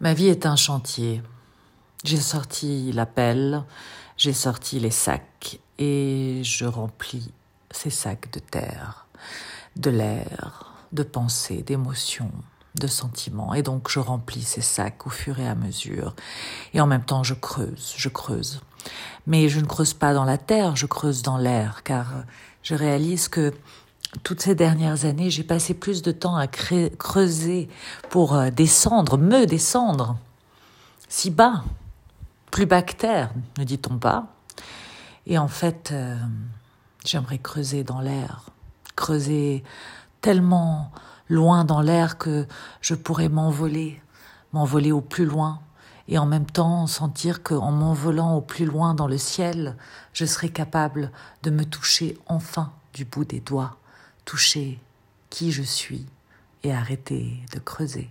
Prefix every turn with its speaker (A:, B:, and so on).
A: Ma vie est un chantier. J'ai sorti la pelle, j'ai sorti les sacs et je remplis ces sacs de terre, de l'air, de pensées, d'émotions, de sentiments. Et donc je remplis ces sacs au fur et à mesure. Et en même temps je creuse, je creuse. Mais je ne creuse pas dans la terre, je creuse dans l'air, car je réalise que toutes ces dernières années, j'ai passé plus de temps à creuser pour euh, descendre, me descendre, si bas, plus bas que terre, ne dit-on pas. Et en fait, euh, j'aimerais creuser dans l'air, creuser tellement loin dans l'air que je pourrais m'envoler, m'envoler au plus loin, et en même temps sentir qu'en m'envolant au plus loin dans le ciel, je serais capable de me toucher enfin du bout des doigts toucher qui je suis et arrêter de creuser.